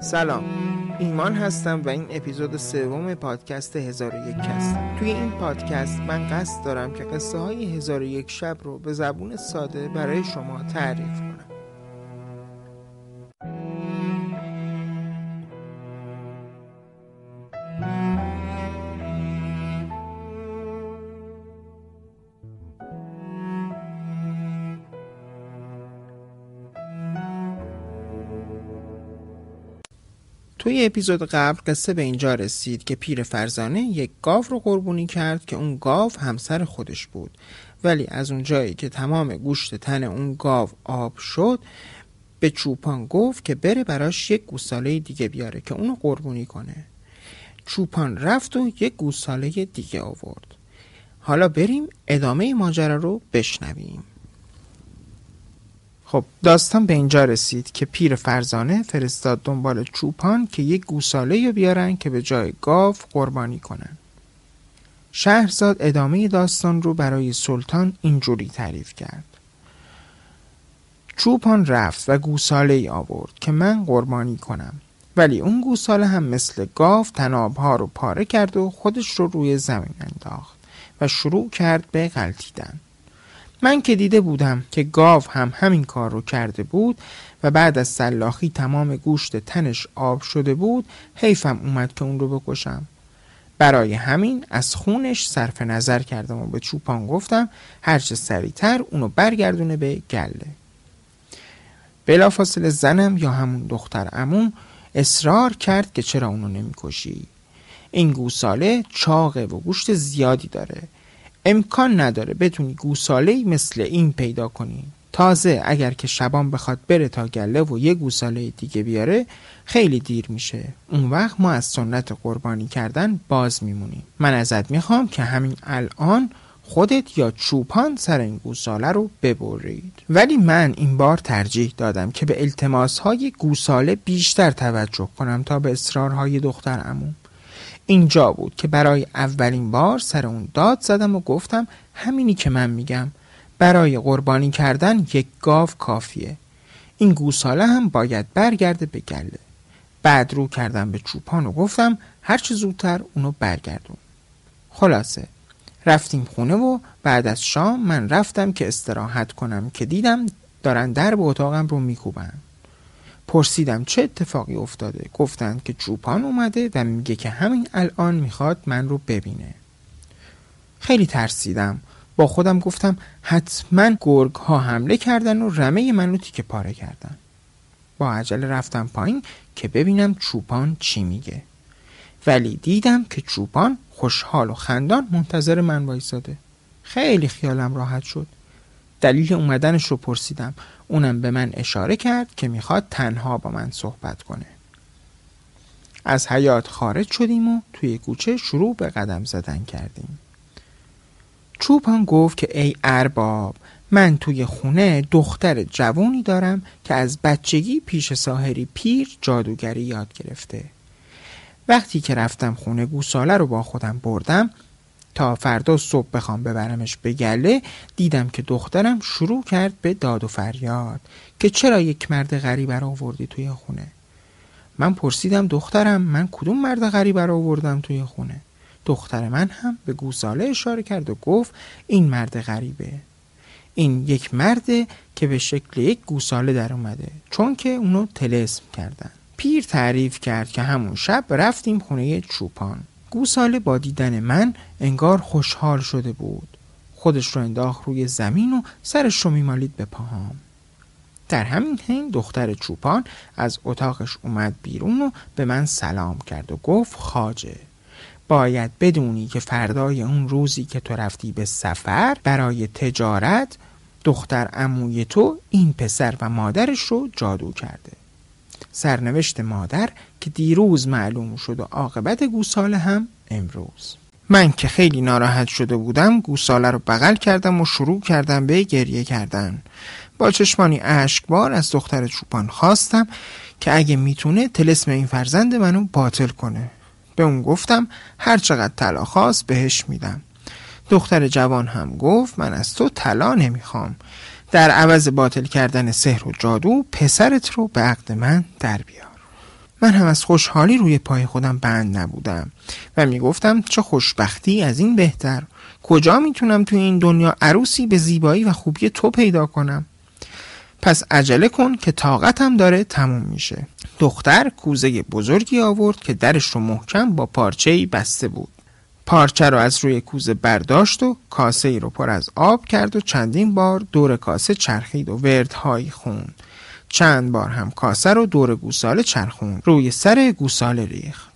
سلام. ایمان هستم و این اپیزود سوم پادکست هزار و یک توی این پادکست من قصد دارم که قصه های هزار شب رو به زبون ساده برای شما تعریف کنم. اپیزود قبل قصه به اینجا رسید که پیر فرزانه یک گاو رو قربونی کرد که اون گاو همسر خودش بود. ولی از اون جایی که تمام گوشت تن اون گاو آب شد به چوپان گفت که بره براش یک گوساله دیگه بیاره که اونو قربونی کنه. چوپان رفت و یک گوساله دیگه آورد. حالا بریم ادامه ماجرا رو بشنویم. خب داستان به اینجا رسید که پیر فرزانه فرستاد دنبال چوپان که یک گوساله بیارن که به جای گاو قربانی کنن. شهرزاد ادامه داستان رو برای سلطان اینجوری تعریف کرد. چوپان رفت و گوساله ای آورد که من قربانی کنم ولی اون گوساله هم مثل گاو تنابها رو پاره کرد و خودش رو روی زمین انداخت و شروع کرد به غلطیدن. من که دیده بودم که گاو هم همین کار رو کرده بود و بعد از سلاخی تمام گوشت تنش آب شده بود حیفم اومد که اون رو بکشم. برای همین از خونش صرف نظر کردم و به چوپان گفتم هرچه سریعتر اونو برگردونه به گله. بلافاصله زنم یا همون دختر امون اصرار کرد که چرا اونو نمی‌کشی. این گوساله چاقه و گوشت زیادی داره. امکان نداره بتونی گوساله مثل این پیدا کنی. تازه اگر که شبان بخواد بره تا گله و یه گوساله دیگه بیاره خیلی دیر میشه. اون وقت ما از سنت قربانی کردن باز میمونیم. من ازت می‌خوام که همین الان خودت یا چوپان سر این گوساله رو ببرید. ولی من این بار ترجیح دادم که به التماس های گوساله بیشتر توجه کنم تا به اصرارهای دختر اموم اینجا بود که برای اولین بار سر اون داد زدم و گفتم همینی که من میگم. برای قربانی کردن یک گاو کافیه. این گوساله هم باید برگرده به گله. بعد رو کردم به چوپان و گفتم هرچه زودتر اونو برگردون. خلاصه رفتیم خونه و بعد از شام من رفتم که استراحت کنم که دیدم دارن در به اتاقم رو میکوبن. پرسیدم چه اتفاقی افتاده؟ گفتند که چوپان اومده و میگه که همین الان می‌خواد من رو ببینه. خیلی ترسیدم. با خودم گفتم حتما گرگ ها حمله کردن و رمه منو تیکه پاره کردن. با عجله رفتم پایین که ببینم چوپان چی میگه. ولی دیدم که چوپان خوشحال و خندان منتظر من وایساده. خیلی خیالم راحت شد. دلیل اومدنش رو پرسیدم. اونم به من اشاره کرد که می‌خواد تنها با من صحبت کنه. از حیات خارج شدیم و توی کوچه شروع به قدم زدن کردیم. چوپان گفت که ای ارباب من توی خونه دختر جوانی دارم که از بچگی پیش ساهری پیر جادوگری یاد گرفته. وقتی که رفتم خونه گوساله رو با خودم بردم تا فردا صبح بخوام ببرمش به گله دیدم که دخترم شروع کرد به داد و فریاد که چرا یک مرد غریب را آوردی توی خونه؟ من پرسیدم دخترم من کدوم مرد غریب را آوردم توی خونه؟ دختر من هم به گوساله اشاره کرد و گفت این مرد غریبه. این یک مرده که به شکل یک گوساله در اومده چون که اونو تلسم کردن. پیر تعریف کرد که همون شب رفتیم خونه چوپان. گوساله با دیدن من انگار خوشحال شده بود. خودش رو انداخت روی زمین و سرش رو میمالید به پاهام. در همین حین دختر چوپان از اتاقش اومد بیرون و به من سلام کرد و گفت خاجه باید بدونی که فردای اون روزی که تو رفتی به سفر برای تجارت دختر اموی تو این پسر و مادرش رو جادو کرده. سرنوشت مادر که دیروز معلوم شد و عاقبت گوساله هم امروز. من که خیلی ناراحت شده بودم گوساله رو بغل کردم و شروع کردم به گریه کردن. با چشمانی اشکبار از دختر چوپان خواستم که اگه می‌تونه تلسم این فرزند منو باطل کنه. به اون گفتم هر چقدر طلا خواست بهش میدم. دختر جوان هم گفت من از تو طلا نمی‌خوام. در عوض باطل کردن سحر و جادو پسرت رو به عقد من در بیار. من هم از خوشحالی روی پای خودم بند نبودم و می‌گفتم چه خوشبختی از این بهتر. کجا می‌تونم توی این دنیا عروسی به زیبایی و خوبی تو پیدا کنم؟ پس عجله کن که طاقتم داره تموم میشه. دختر کوزه بزرگی آورد که درش رو محکم با پارچه بسته بود. پارچه رو از روی کوزه برداشت و کاسه ای رو پر از آب کرد و چندین بار دور کاسه چرخید و وردهایی خوند. چند بار هم کاسه رو دور گوساله چرخون روی سر گوساله ریخت.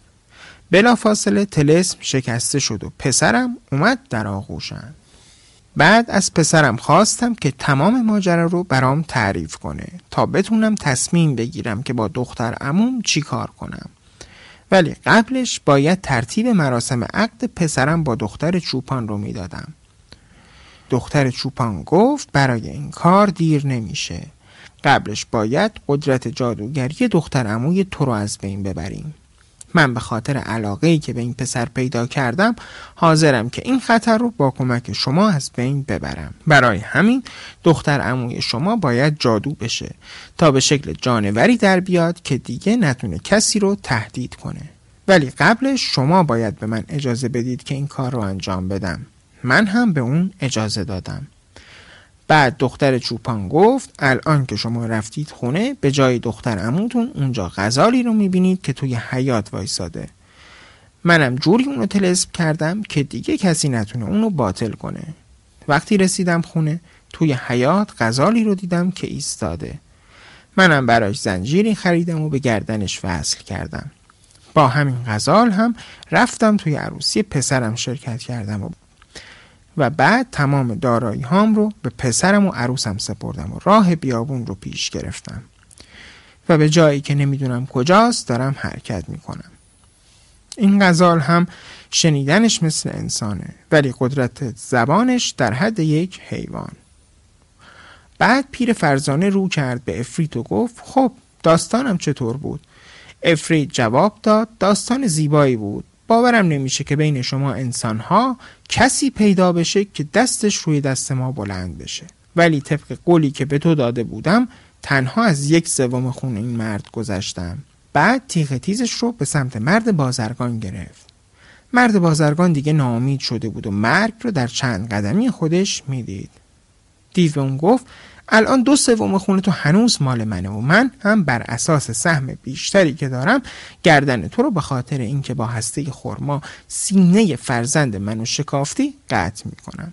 بلا فاصله تلسم شکسته شد و پسرم اومد در آغوشم. بعد از پسرم خواستم که تمام ماجرا رو برام تعریف کنه تا بتونم تصمیم بگیرم که با دختر اموم چی کار کنم. ولی قبلش باید ترتیب مراسم عقد پسرم با دختر چوپان رو می‌دادم. دختر چوپان گفت برای این کار دیر نمیشه. قبلش باید قدرت جادوگری دختر عموی تو رو از بین ببریم. من به خاطر علاقه ای که به این پسر پیدا کردم حاضرم که این خطر رو با کمک شما از بین ببرم. برای همین دختر عموی شما باید جادو بشه تا به شکل جانوری در بیاد که دیگه نتونه کسی رو تهدید کنه. ولی قبلش شما باید به من اجازه بدید که این کار رو انجام بدم. من هم به اون اجازه دادم. بعد دختر چوپان گفت الان که شما رفتید خونه به جای دختر عموتون اونجا غزالی رو می‌بینید که توی حیات وایساده. منم جوری اونو تلسپ کردم که دیگه کسی نتونه اونو باطل کنه. وقتی رسیدم خونه توی حیات غزالی رو دیدم که ایستاده. منم براش زنجیری خریدم و به گردنش وصل کردم. با همین غزال هم رفتم توی عروسی پسرم شرکت کردم و و بعد تمام دارایی هام رو به پسرم و عروسم سپردم و راه بیابون رو پیش گرفتم. و به جایی که نمی‌دونم کجاست دارم حرکت می‌کنم. این غزال هم شنیدنش مثل انسانه ولی قدرت زبانش در حد یک حیوان. بعد پیر فرزانه رو کرد به افریت و گفت خب داستانم چطور بود؟ افریت جواب داد داستان زیبایی بود. باورم نمیشه که بین شما انسان ها کسی پیدا بشه که دستش روی دست ما بلند بشه. ولی طبق قولی که به تو داده بودم تنها از یک سوم خون این مرد گذشتم. بعد تیغ تیزش رو به سمت مرد بازرگان گرفت. مرد بازرگان دیگه ناامید شده بود و مرگ رو در چند قدمی خودش می‌دید. دیو اون گفت الان دو سوم خونه تو هنوز مال منه و من هم بر اساس سهم بیشتری که دارم گردن تو رو به خاطر اینکه با هسته خرما سینه فرزند منو شکافتی قطع می‌کنم.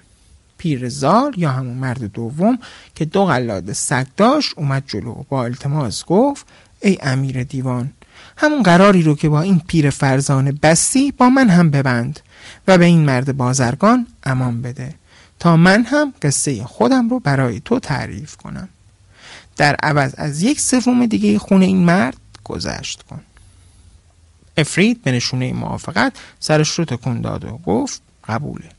پیرزال یا همون مرد دوم که دو قلاد سگ داشت اومد جلو با التماس گفت ای امیر دیوان همون قراری رو که با این پیر فرزانه بستی با من هم ببند و به این مرد بازرگان امان بده. تا من هم قصه خودم رو برای تو تعریف کنم. در عوض از یک سوم دیگه خونه این مرد گذشت کن. افرید به نشونه موافقت سرش رو تکون داد و گفت قبوله.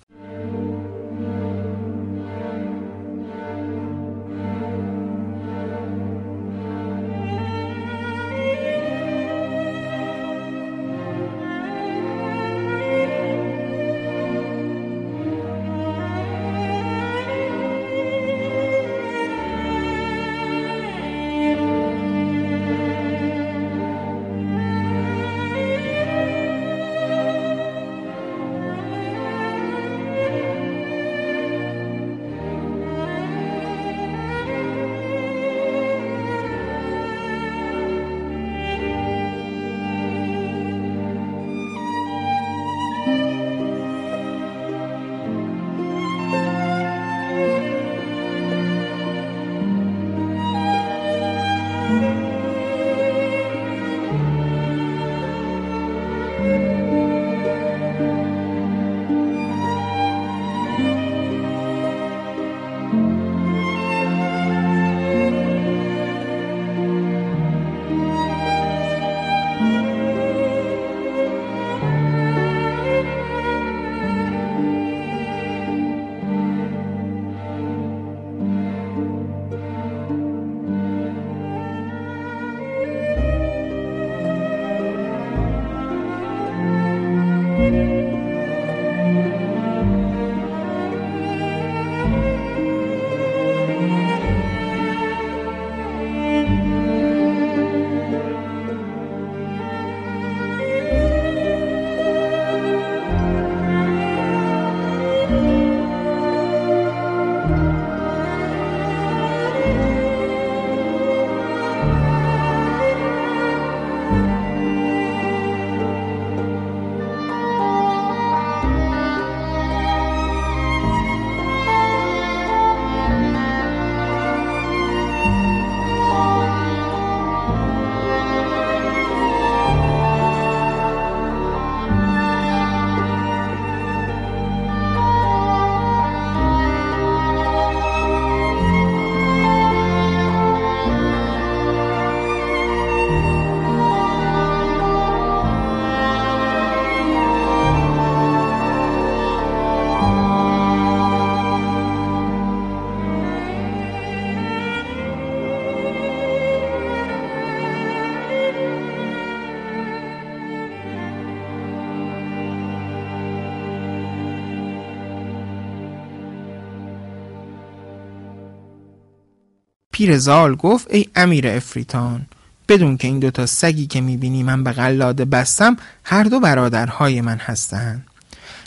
پیر زال گفت ای امیر افریتان بدون که این دوتا سگی که می‌بینی من به قلاده بستم هر دو برادرهای من هستند.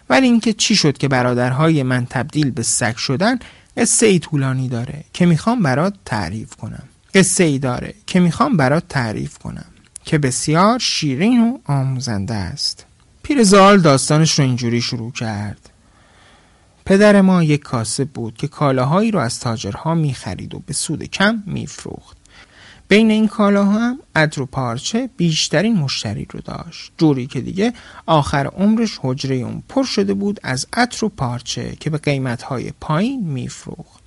ولی اینکه چی شد که برادرهای من تبدیل به سگ شدن قصه ای طولانی داره که می‌خوام برات تعریف کنم. قصه ای داره که می‌خوام برات تعریف کنم که بسیار شیرین و آموزنده است. پیرزال داستانش رو اینجوری شروع کرد. پدر ما یک کاسب بود که کالاهایی رو از تاجرها می‌خرید و به سود کم میفروخت. بین این کالاها هم عطر و پارچه بیشترین مشتری رو داشت. جوری که دیگه آخر عمرش حجره اون پر شده بود از عطر و پارچه که به قیمتهای پایین میفروخت.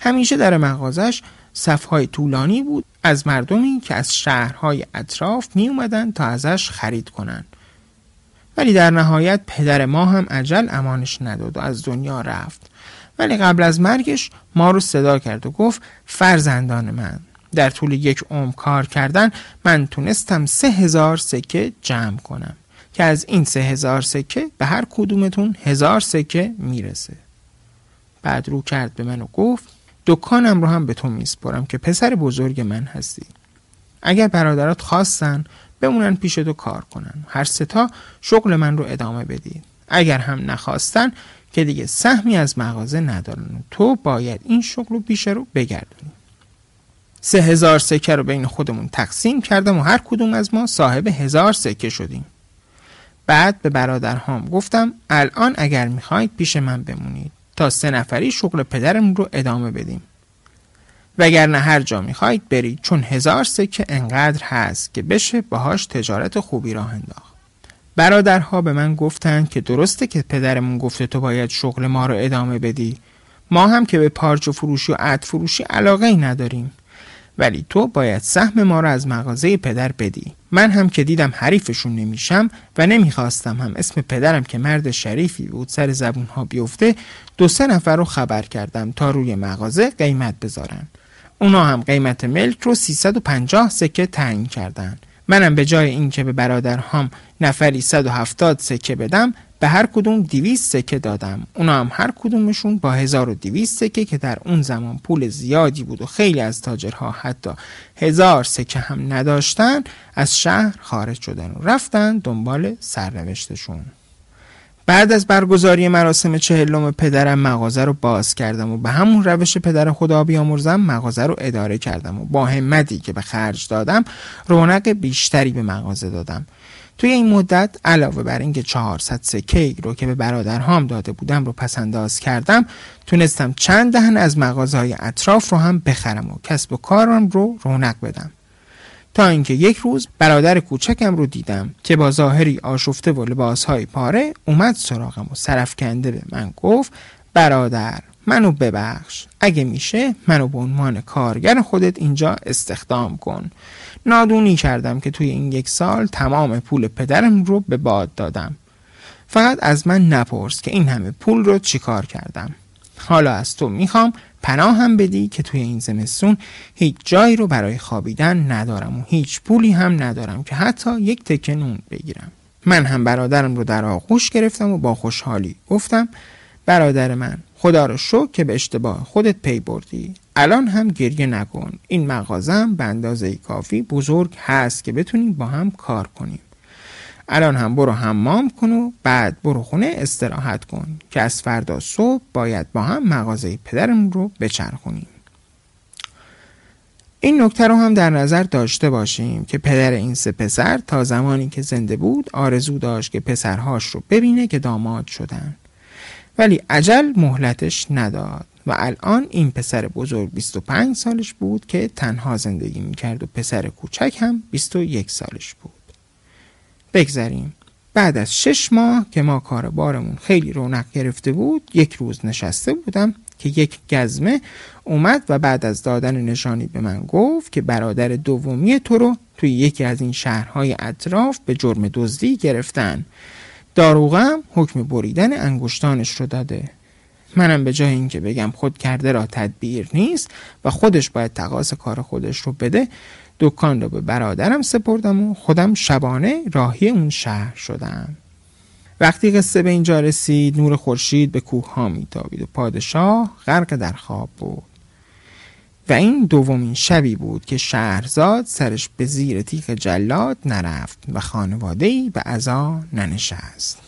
همیشه در مغازش صفهای طولانی بود از مردمی که از شهرهای اطراف می اومدن تا ازش خرید کنن. ولی در نهایت پدر ما هم عجل امانش نداد و از دنیا رفت. ولی قبل از مرگش ما رو صدا کرد و گفت فرزندان من در طول یک عمر کار کردن من تونستم سه هزار سکه جمع کنم که از این سه هزار سکه به هر کدومتون هزار سکه می‌رسه. بعد رو کرد به من و گفت دکانم رو هم به تو میسپرم که پسر بزرگ من هستی. اگر برادرات خواستن بمونن پیش تو کار کنن. هر ستا شغل من رو ادامه بدید اگر هم نخواستن که دیگه سهمی از مغازه ندارن. تو باید این شغل رو پیش رو بگردونی. سه هزار سکه رو بین خودمون تقسیم کردم و هر کدوم از ما صاحب هزار سکه شدیم. بعد به برادرهام گفتم الان اگر می‌خواید پیش من بمونید تا سه نفری شغل پدرمون رو ادامه بدیم. وگرنه هر جا می‌خواید برید چون هزار سکه انقدر هست که بشه باهاش تجارت خوبی راه انداخت. برادرها به من گفتند که درسته که پدرمون گفته تو باید شغل ما رو ادامه بدی. ما هم که به پارچ و فروشی و عد فروشی علاقه ای نداریم. ولی تو باید سهم ما رو از مغازه پدر بدی. من هم که دیدم حریفشون نمیشم و نمی‌خواستم هم اسم پدرم که مرد شریفی بود سر زبون ها بیفته دو سه نفر رو خبر کردم تا روی مغازه قیمت بذارن. اونا هم قیمت ملک رو 350 سکه تعیین کردن. منم به جای اینکه به برادرهام نفری 170 سکه بدم به هر کدوم 200 سکه دادم. اونا هم هر کدومشون با 1200 سکه که در اون زمان پول زیادی بود و خیلی از تاجرها حتی هزار سکه هم نداشتن از شهر خارج شدن و رفتن دنبال سرنوشتشون. بعد از برگزاری مراسم چهلم پدرم مغازه رو باز کردم و به همون روش پدر خدا بیامرزم مغازه رو اداره کردم و با همتی که به خرج دادم رونق بیشتری به مغازه دادم. توی این مدت علاوه بر اینکه 400 سکه رو که به برادرهام داده بودم رو پسنداز کردم تونستم چند دهن از مغازهای اطراف رو هم بخرم و کسب و کارم رو رونق بدم. تا اینکه یک روز برادر کوچکم رو دیدم که با ظاهری آشفته و لباسهای پاره اومد سراغم و سرفکنده به من گفت برادر منو ببخش. اگه میشه منو به عنوان کارگر خودت اینجا استخدام کن. نادونی کردم که توی این یک سال تمام پول پدرم رو به باد دادم. فقط از من نپرس که این همه پول رو چیکار کردم. حالا از تو می‌خوام پناه هم بدی که توی این زمستون هیچ جایی رو برای خوابیدن ندارم و هیچ پولی هم ندارم که حتی یک تکه نون بگیرم. من هم برادرم رو در آغوش گرفتم و با خوشحالی گفتم برادر من خدا رو شکر که به اشتباه خودت پی بردی. الان هم گریه نکن. این مغازم به اندازه کافی بزرگ هست که بتونیم با هم کار کنیم. الان هم برو حمام کن و بعد برو خونه استراحت کن که از فردا صبح باید با هم مغازه پدرمون رو بچرخونیم. این نکته رو هم در نظر داشته باشیم که پدر این سه پسر تا زمانی که زنده بود آرزو داشت که پسرهاش رو ببینه که داماد شدن. ولی عجل مهلتش نداد و الان این پسر بزرگ 25 سالش بود که تنها زندگی می‌کرد و پسر کوچک هم 21 سالش بود. بگذریم. بعد از شش ماه که ما کار بارمون خیلی رونق گرفته بود یک روز نشسته بودم که یک گزمه اومد و بعد از دادن نشانی به من گفت که برادر دومی تو رو توی یکی از این شهرهای اطراف به جرم دزدی گرفتن. داروغم حکم بریدن انگشتانش رو داده. منم به جای اینکه بگم خود کرده را تدبیر نیست و خودش باید تقاس کار خودش رو بده دکان رو به برادرم سپردم و خودم شبانه راهی اون شهر شدم. وقتی قصه به اینجا رسید نور خورشید به کوه ها میتابید و پادشاه غرق در خواب بود. و این دومین شبی بود که شهرزاد سرش به زیر تیغ جلاد نرفت و خانوادهی به عزا ننشست.